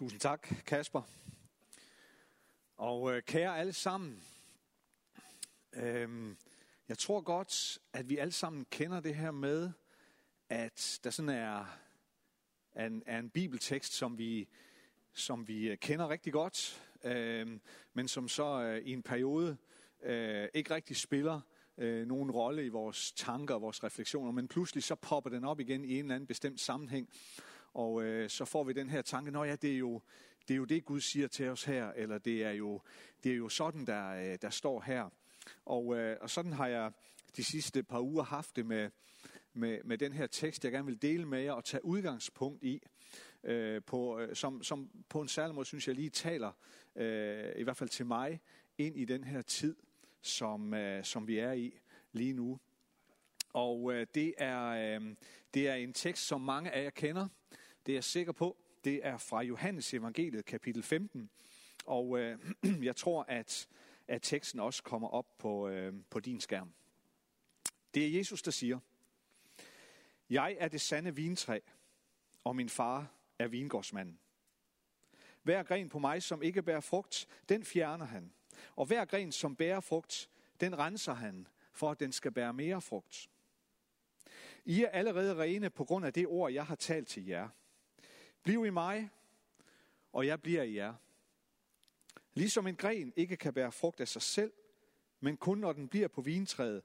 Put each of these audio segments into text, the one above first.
Tusind tak, Kasper. Og øh, kære alle sammen, øh, jeg tror godt, at vi alle sammen kender det her med, at der sådan er, er, en, er en bibeltekst, som vi, som vi øh, kender rigtig godt, øh, men som så øh, i en periode øh, ikke rigtig spiller øh, nogen rolle i vores tanker og vores refleksioner, men pludselig så popper den op igen i en eller anden bestemt sammenhæng, og øh, så får vi den her tanke, nå ja, det er, jo, det er jo det, Gud siger til os her, eller det er jo, det er jo sådan, der, øh, der står her. Og, øh, og sådan har jeg de sidste par uger haft det med, med, med den her tekst, jeg gerne vil dele med jer og tage udgangspunkt i, øh, på, øh, som, som på en særlig måde, synes jeg lige taler, øh, i hvert fald til mig, ind i den her tid, som, øh, som vi er i lige nu. Og øh, det, er, øh, det er en tekst, som mange af jer kender. Det er jeg sikker på. Det er fra Johannes evangeliet, kapitel 15. Og øh, jeg tror, at, at teksten også kommer op på, øh, på din skærm. Det er Jesus, der siger, Jeg er det sande vintræ, og min far er vingårdsmanden. Hver gren på mig, som ikke bærer frugt, den fjerner han. Og hver gren, som bærer frugt, den renser han, for at den skal bære mere frugt. I er allerede rene på grund af det ord, jeg har talt til jer. Bliv i mig, og jeg bliver i jer. Ligesom en gren ikke kan bære frugt af sig selv, men kun når den bliver på vintræet,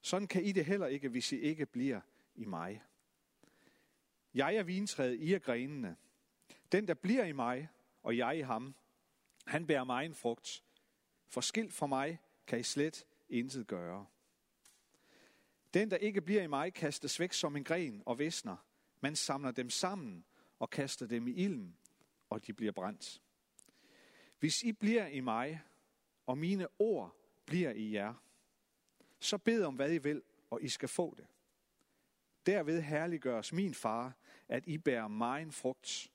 sådan kan I det heller ikke, hvis I ikke bliver i mig. Jeg er vintræet, I er grenene. Den, der bliver i mig, og jeg i ham, han bærer mig en frugt. For skilt fra mig kan I slet intet gøre. Den, der ikke bliver i mig, kastes væk som en gren og visner. Man samler dem sammen og kaster dem i ilden, og de bliver brændt. Hvis I bliver i mig, og mine ord bliver i jer, så bed om, hvad I vil, og I skal få det. Derved herliggøres min far, at I bærer mig en frugt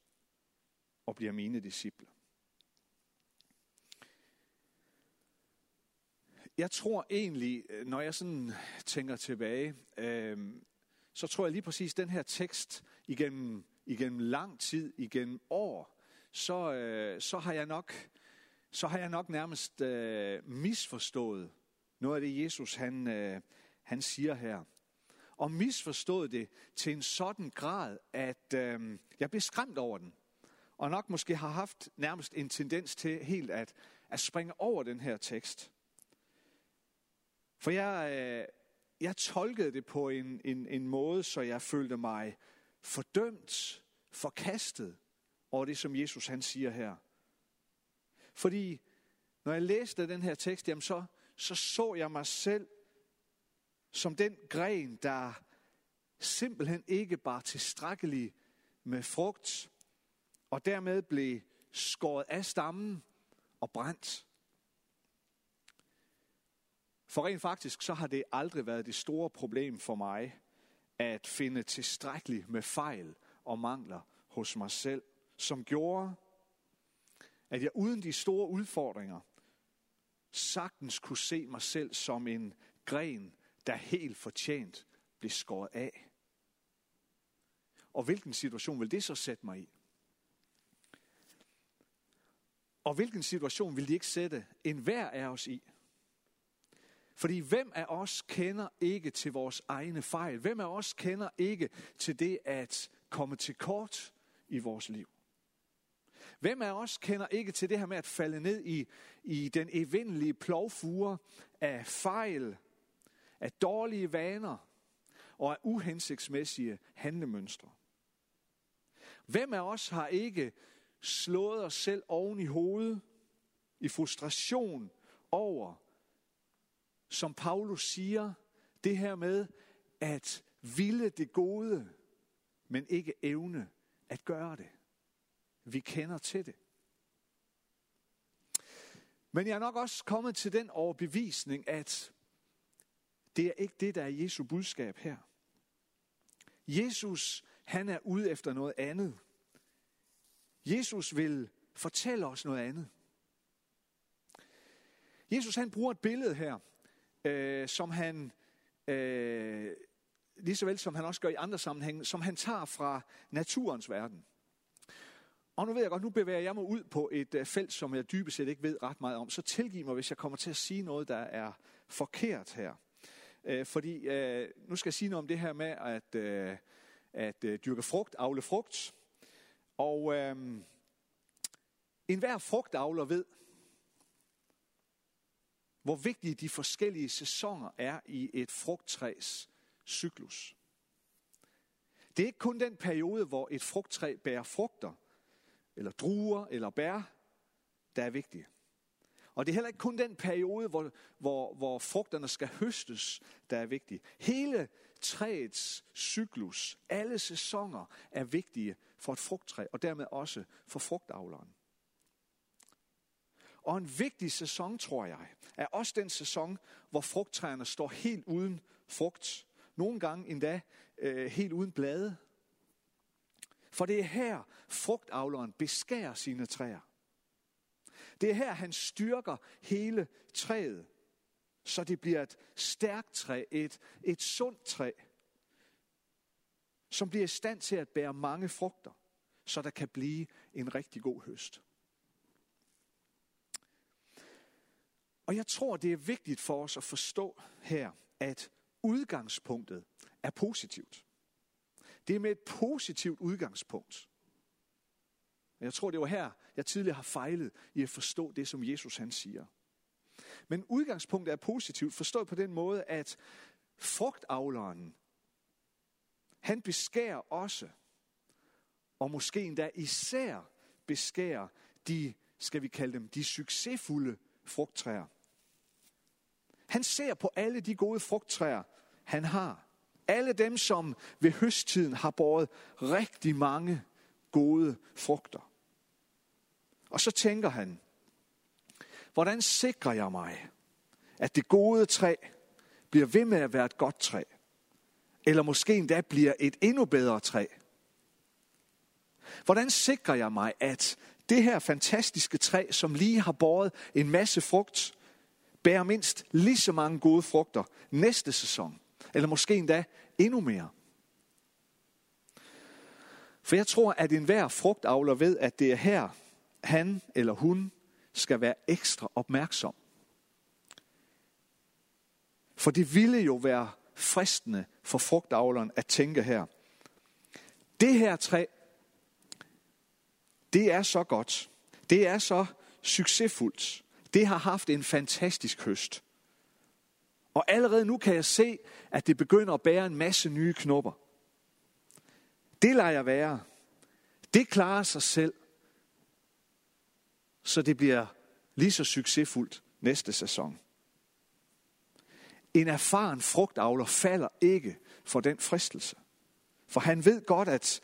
og bliver mine disciple. Jeg tror egentlig, øh, når jeg sådan tænker tilbage, øh, så tror jeg lige præcis den her tekst igennem, igennem lang tid, igennem år, så, øh, så har jeg nok, så har jeg nok nærmest øh, misforstået noget af det, Jesus han, øh, han siger her. Og misforstået det til en sådan grad, at øh, jeg blev skræmt over den. Og nok måske har haft nærmest en tendens til helt at, at springe over den her tekst. For jeg, øh, jeg tolkede det på en, en, en måde, så jeg følte mig fordømt, forkastet over det, som Jesus han siger her. Fordi når jeg læste den her tekst, jamen så, så så jeg mig selv som den gren, der simpelthen ikke bare tilstrækkelig med frugt, og dermed blev skåret af stammen og brændt. For rent faktisk, så har det aldrig været det store problem for mig, at finde tilstrækkeligt med fejl og mangler hos mig selv, som gjorde, at jeg uden de store udfordringer, sagtens kunne se mig selv som en gren, der helt fortjent blev skåret af. Og hvilken situation vil det så sætte mig i? Og hvilken situation vil de ikke sætte en hver af os i? Fordi hvem af os kender ikke til vores egne fejl? Hvem af os kender ikke til det at komme til kort i vores liv? Hvem af os kender ikke til det her med at falde ned i, i den evindelige plovfure af fejl, af dårlige vaner og af uhensigtsmæssige handlemønstre? Hvem af os har ikke slået os selv oven i hovedet i frustration over, som Paulus siger, det her med at ville det gode, men ikke evne at gøre det. Vi kender til det. Men jeg er nok også kommet til den overbevisning, at det er ikke det, der er Jesu budskab her. Jesus, han er ude efter noget andet. Jesus vil fortælle os noget andet. Jesus han bruger et billede her, øh, som han, øh, lige så vel som han også gør i andre sammenhænge, som han tager fra naturens verden. Og nu ved jeg godt, nu bevæger jeg mig ud på et øh, felt, som jeg dybest set ikke ved ret meget om. Så tilgiv mig, hvis jeg kommer til at sige noget, der er forkert her. Øh, fordi øh, nu skal jeg sige noget om det her med at, øh, at øh, dyrke frugt, afle frugt. Og øh, enhver frugtavler ved, hvor vigtige de forskellige sæsoner er i et frugttræs cyklus. Det er ikke kun den periode, hvor et frugttræ bærer frugter, eller druer, eller bær, der er vigtige. Og det er heller ikke kun den periode, hvor, hvor, hvor frugterne skal høstes, der er vigtig. Hele træets cyklus, alle sæsoner er vigtige for et frugttræ, og dermed også for frugtavleren. Og en vigtig sæson, tror jeg, er også den sæson, hvor frugttræerne står helt uden frugt. Nogle gange endda øh, helt uden blade. For det er her, frugtavleren beskærer sine træer. Det er her, han styrker hele træet, så det bliver et stærkt træ, et, et sundt træ, som bliver i stand til at bære mange frugter, så der kan blive en rigtig god høst. Og jeg tror, det er vigtigt for os at forstå her, at udgangspunktet er positivt. Det er med et positivt udgangspunkt. Jeg tror, det var her, jeg tidligere har fejlet i at forstå det, som Jesus han siger. Men udgangspunktet er positivt, forstået på den måde, at frugtavleren, han beskærer også, og måske endda især beskærer de, skal vi kalde dem, de succesfulde frugttræer. Han ser på alle de gode frugttræer, han har. Alle dem, som ved høsttiden har båret rigtig mange gode frugter. Og så tænker han, hvordan sikrer jeg mig, at det gode træ bliver ved med at være et godt træ? Eller måske endda bliver et endnu bedre træ? Hvordan sikrer jeg mig, at det her fantastiske træ, som lige har båret en masse frugt, bærer mindst lige så mange gode frugter næste sæson? Eller måske endda endnu mere? For jeg tror, at enhver frugtavler ved, at det er her, han eller hun skal være ekstra opmærksom. For det ville jo være fristende for frugtavleren at tænke her. Det her træ, det er så godt. Det er så succesfuldt. Det har haft en fantastisk høst. Og allerede nu kan jeg se, at det begynder at bære en masse nye knopper. Det lader jeg være. Det klarer sig selv så det bliver lige så succesfuldt næste sæson. En erfaren frugtavler falder ikke for den fristelse. For han ved godt, at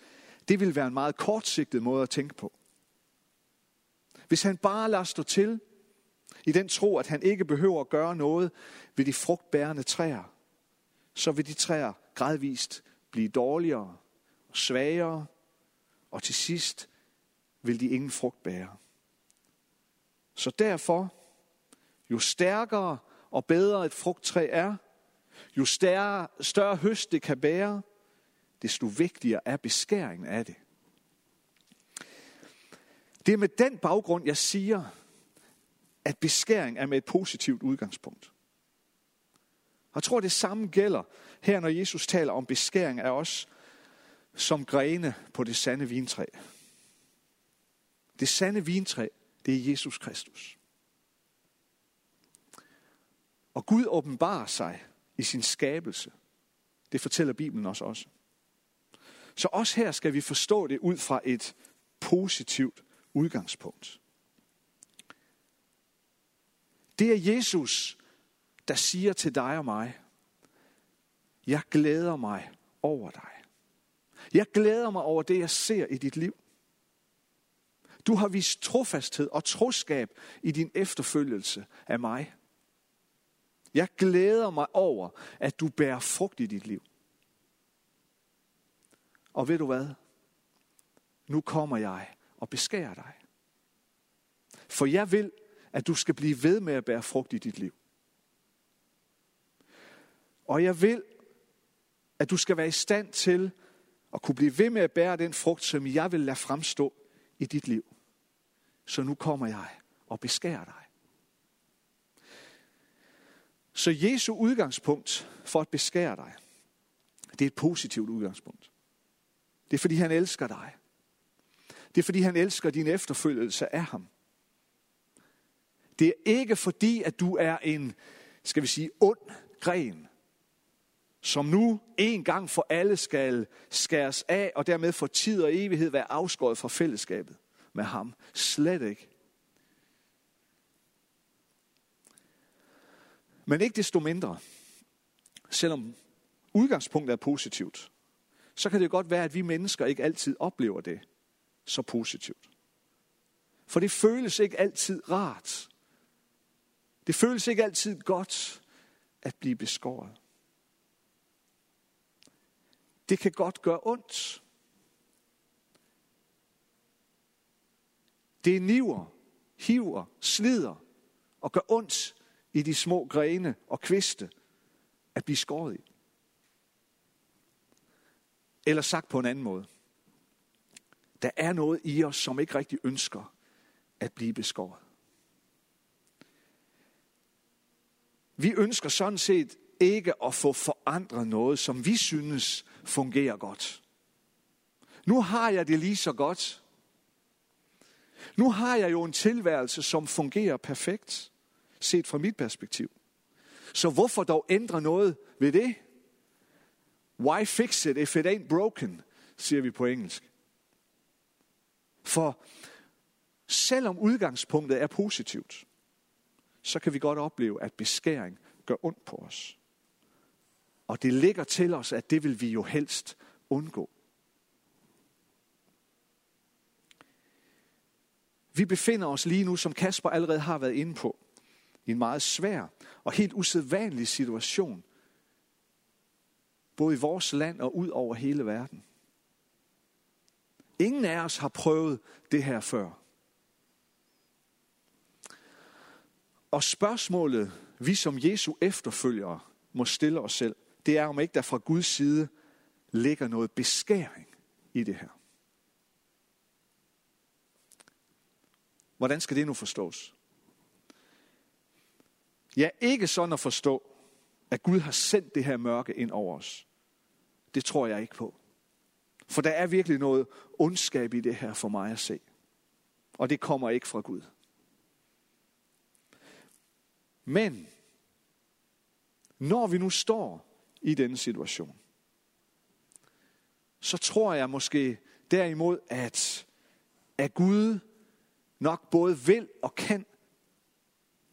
det vil være en meget kortsigtet måde at tænke på. Hvis han bare lader stå til, i den tro, at han ikke behøver at gøre noget ved de frugtbærende træer, så vil de træer gradvist blive dårligere og svagere, og til sidst vil de ingen frugt bære. Så derfor, jo stærkere og bedre et frugttræ er, jo større, større høst det kan bære, desto vigtigere er beskæringen af det. Det er med den baggrund, jeg siger, at beskæring er med et positivt udgangspunkt. Og jeg tror, det samme gælder her, når Jesus taler om beskæring af os som grene på det sande vintræ. Det sande vintræ det er Jesus Kristus. Og Gud åbenbarer sig i sin skabelse. Det fortæller Bibelen os også. Så også her skal vi forstå det ud fra et positivt udgangspunkt. Det er Jesus, der siger til dig og mig, jeg glæder mig over dig. Jeg glæder mig over det, jeg ser i dit liv. Du har vist trofasthed og troskab i din efterfølgelse af mig. Jeg glæder mig over, at du bærer frugt i dit liv. Og ved du hvad? Nu kommer jeg og beskærer dig. For jeg vil, at du skal blive ved med at bære frugt i dit liv. Og jeg vil, at du skal være i stand til at kunne blive ved med at bære den frugt, som jeg vil lade fremstå i dit liv. Så nu kommer jeg og beskærer dig. Så Jesu udgangspunkt for at beskære dig, det er et positivt udgangspunkt. Det er fordi han elsker dig. Det er fordi han elsker din efterfølgelse af ham. Det er ikke fordi, at du er en, skal vi sige, ond gren, som nu en gang for alle skal skæres af, og dermed for tid og evighed være afskåret fra fællesskabet med ham. Slet ikke. Men ikke desto mindre, selvom udgangspunktet er positivt, så kan det godt være, at vi mennesker ikke altid oplever det så positivt. For det føles ikke altid rart. Det føles ikke altid godt at blive beskåret. Det kan godt gøre ondt. Det niver, hiver, slider og gør ondt i de små grene og kviste at blive skåret i. Eller sagt på en anden måde. Der er noget i os, som ikke rigtig ønsker at blive beskåret. Vi ønsker sådan set ikke at få forandret noget, som vi synes fungerer godt. Nu har jeg det lige så godt. Nu har jeg jo en tilværelse, som fungerer perfekt, set fra mit perspektiv. Så hvorfor dog ændre noget ved det? Why fix it if it ain't broken, siger vi på engelsk. For selvom udgangspunktet er positivt, så kan vi godt opleve, at beskæring gør ondt på os. Og det ligger til os, at det vil vi jo helst undgå. Vi befinder os lige nu, som Kasper allerede har været inde på, i en meget svær og helt usædvanlig situation, både i vores land og ud over hele verden. Ingen af os har prøvet det her før. Og spørgsmålet, vi som Jesu efterfølgere må stille os selv, det er om ikke der fra Guds side ligger noget beskæring i det her. Hvordan skal det nu forstås? Ja, ikke sådan at forstå, at Gud har sendt det her mørke ind over os. Det tror jeg ikke på. For der er virkelig noget ondskab i det her for mig at se. Og det kommer ikke fra Gud. Men når vi nu står i denne situation, så tror jeg måske derimod, at, at Gud nok både vil og kan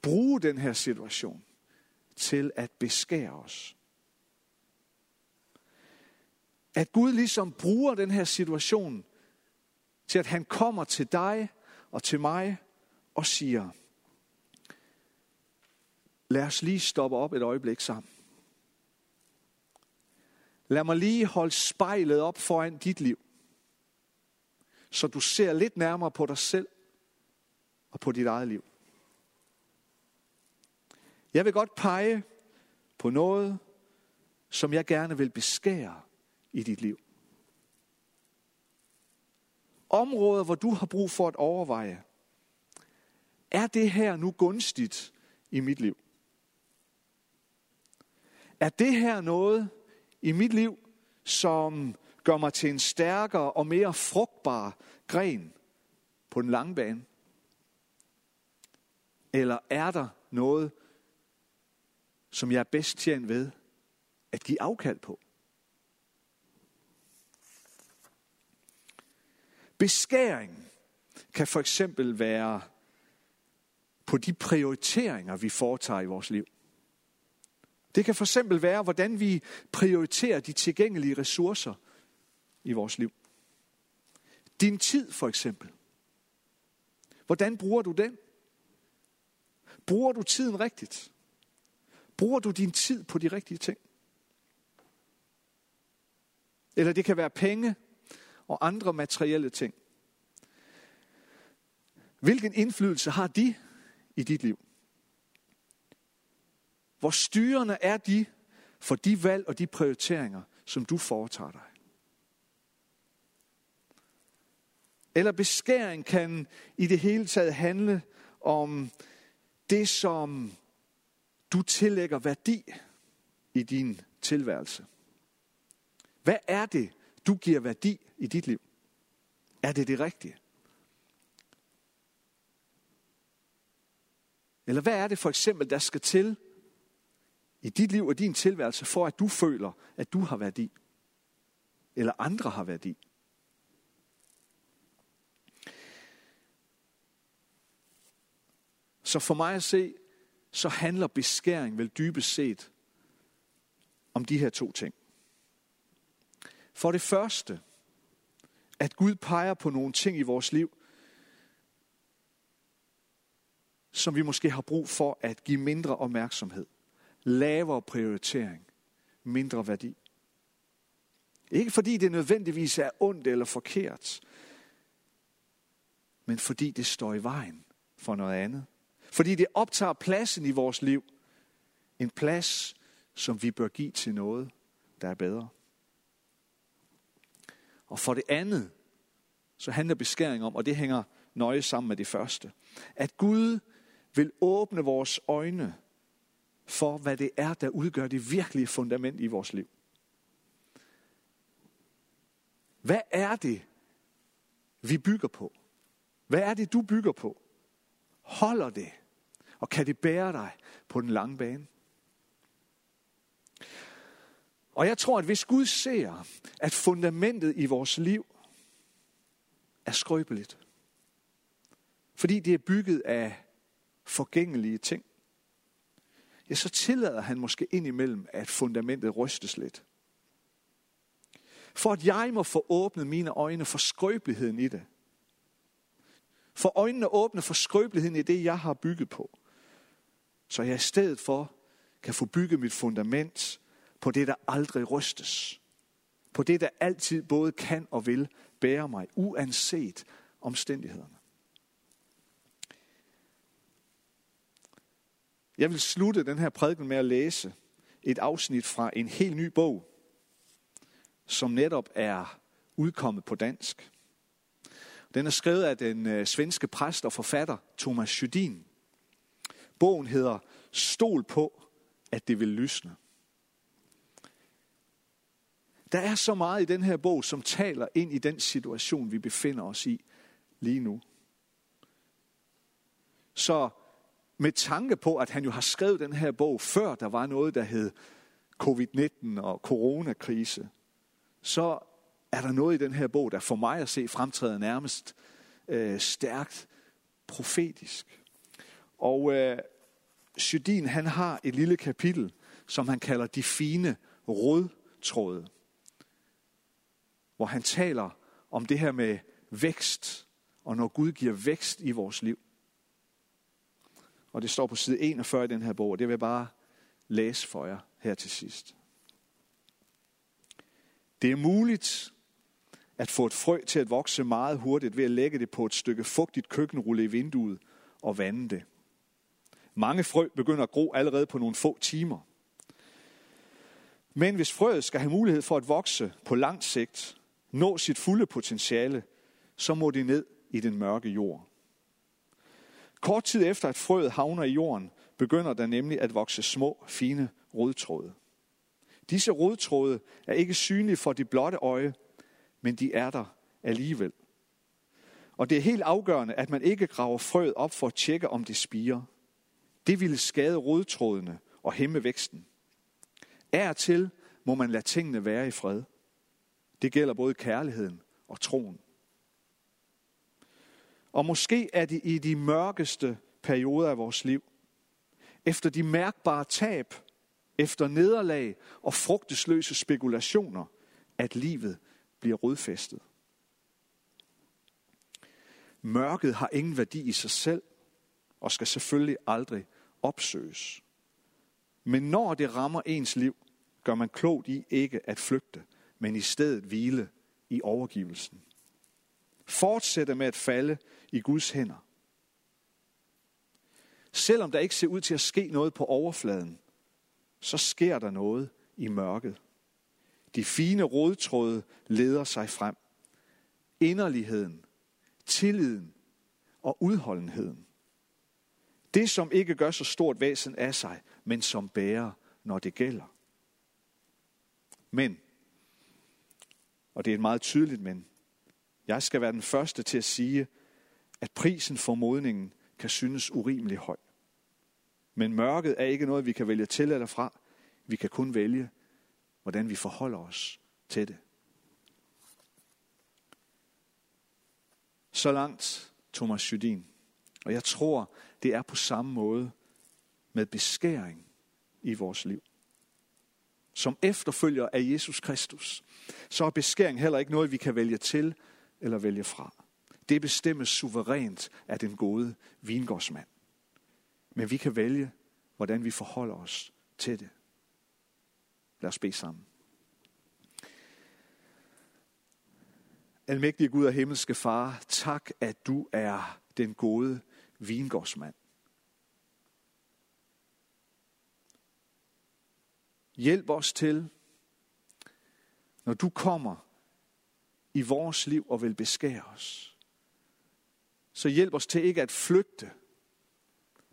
bruge den her situation til at beskære os. At Gud ligesom bruger den her situation til, at han kommer til dig og til mig og siger, lad os lige stoppe op et øjeblik sammen. Lad mig lige holde spejlet op foran dit liv, så du ser lidt nærmere på dig selv og på dit eget liv. Jeg vil godt pege på noget, som jeg gerne vil beskære i dit liv. Områder, hvor du har brug for at overveje, er det her nu gunstigt i mit liv? Er det her noget i mit liv, som gør mig til en stærkere og mere frugtbar gren på den lange bane? Eller er der noget, som jeg er bedst tjent ved at give afkald på? Beskæring kan for eksempel være på de prioriteringer, vi foretager i vores liv. Det kan for eksempel være, hvordan vi prioriterer de tilgængelige ressourcer i vores liv. Din tid for eksempel. Hvordan bruger du den? Bruger du tiden rigtigt? Bruger du din tid på de rigtige ting? Eller det kan være penge og andre materielle ting. Hvilken indflydelse har de i dit liv? Hvor styrende er de for de valg og de prioriteringer, som du foretager dig? Eller beskæring kan i det hele taget handle om det, som du tillægger værdi i din tilværelse. Hvad er det, du giver værdi i dit liv? Er det det rigtige? Eller hvad er det for eksempel, der skal til i dit liv og din tilværelse, for at du føler, at du har værdi? Eller andre har værdi? Så for mig at se, så handler beskæring vel dybest set om de her to ting. For det første, at Gud peger på nogle ting i vores liv, som vi måske har brug for at give mindre opmærksomhed, lavere prioritering, mindre værdi. Ikke fordi det nødvendigvis er ondt eller forkert, men fordi det står i vejen for noget andet. Fordi det optager pladsen i vores liv. En plads, som vi bør give til noget, der er bedre. Og for det andet, så handler beskæring om, og det hænger nøje sammen med det første, at Gud vil åbne vores øjne for, hvad det er, der udgør det virkelige fundament i vores liv. Hvad er det, vi bygger på? Hvad er det, du bygger på? Holder det? Og kan det bære dig på den lange bane? Og jeg tror, at hvis Gud ser, at fundamentet i vores liv er skrøbeligt, fordi det er bygget af forgængelige ting, ja, så tillader han måske indimellem, at fundamentet rystes lidt. For at jeg må få åbnet mine øjne for skrøbeligheden i det. For øjnene åbne for skrøbeligheden i det, jeg har bygget på. Så jeg i stedet for kan få bygget mit fundament på det, der aldrig rystes. På det, der altid både kan og vil bære mig, uanset omstændighederne. Jeg vil slutte den her prædiken med at læse et afsnit fra en helt ny bog, som netop er udkommet på dansk. Den er skrevet af den øh, svenske præst og forfatter Thomas Judin. Bogen hedder Stol på, at det vil lysne. Der er så meget i den her bog, som taler ind i den situation, vi befinder os i lige nu. Så med tanke på, at han jo har skrevet den her bog, før der var noget, der hed covid-19 og coronakrise, så er der noget i den her bog, der for mig at se fremtræder nærmest øh, stærkt profetisk. Og øh, Sjødin, han har et lille kapitel, som han kalder de fine rådtråde, hvor han taler om det her med vækst, og når Gud giver vækst i vores liv. Og det står på side 41 i den her bog, og det vil jeg bare læse for jer her til sidst. Det er muligt at få et frø til at vokse meget hurtigt ved at lægge det på et stykke fugtigt køkkenrulle i vinduet og vande det. Mange frø begynder at gro allerede på nogle få timer. Men hvis frøet skal have mulighed for at vokse på lang sigt, nå sit fulde potentiale, så må det ned i den mørke jord. Kort tid efter at frøet havner i jorden, begynder der nemlig at vokse små, fine rodtråde. Disse rodtråde er ikke synlige for de blotte øje, men de er der alligevel. Og det er helt afgørende, at man ikke graver frøet op for at tjekke, om det spiger. Det ville skade rodtrådene og hæmme væksten. Af og til må man lade tingene være i fred. Det gælder både kærligheden og troen. Og måske er det i de mørkeste perioder af vores liv, efter de mærkbare tab, efter nederlag og frugtesløse spekulationer, at livet bliver rodfæstet. Mørket har ingen værdi i sig selv, og skal selvfølgelig aldrig opsøges. Men når det rammer ens liv, gør man klogt i ikke at flygte, men i stedet hvile i overgivelsen. Fortsætte med at falde i Guds hænder. Selvom der ikke ser ud til at ske noget på overfladen, så sker der noget i mørket. De fine rodtråde leder sig frem. Inderligheden, tilliden og udholdenheden. Det, som ikke gør så stort væsen af sig, men som bærer, når det gælder. Men, og det er et meget tydeligt men, jeg skal være den første til at sige, at prisen for modningen kan synes urimelig høj. Men mørket er ikke noget, vi kan vælge til eller fra. Vi kan kun vælge, hvordan vi forholder os til det. Så langt Thomas Judin. Og jeg tror, det er på samme måde med beskæring i vores liv. Som efterfølger af Jesus Kristus, så er beskæring heller ikke noget, vi kan vælge til eller vælge fra. Det bestemmes suverænt af den gode vingårdsmand. Men vi kan vælge, hvordan vi forholder os til det. Lad os bede sammen. Almægtige Gud og himmelske Far, tak, at du er den gode vingårdsmand. Hjælp os til, når du kommer i vores liv og vil beskære os, så hjælp os til ikke at flygte,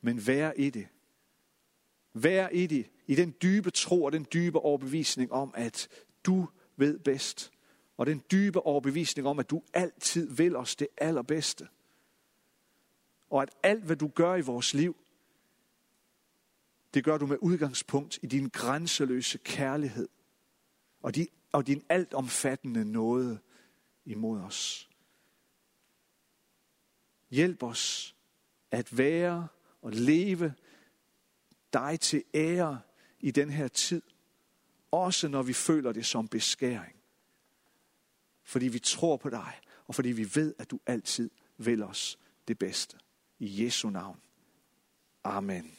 men være i det. Være i det, i den dybe tro og den dybe overbevisning om, at du ved bedst. Og den dybe overbevisning om, at du altid vil os det allerbedste. Og at alt, hvad du gør i vores liv, det gør du med udgangspunkt i din grænseløse kærlighed og, din, og din altomfattende nåde imod os. Hjælp os at være og leve dig til ære i den her tid, også når vi føler det som beskæring. Fordi vi tror på dig, og fordi vi ved, at du altid vil os det bedste. I Jesu navn. Amen.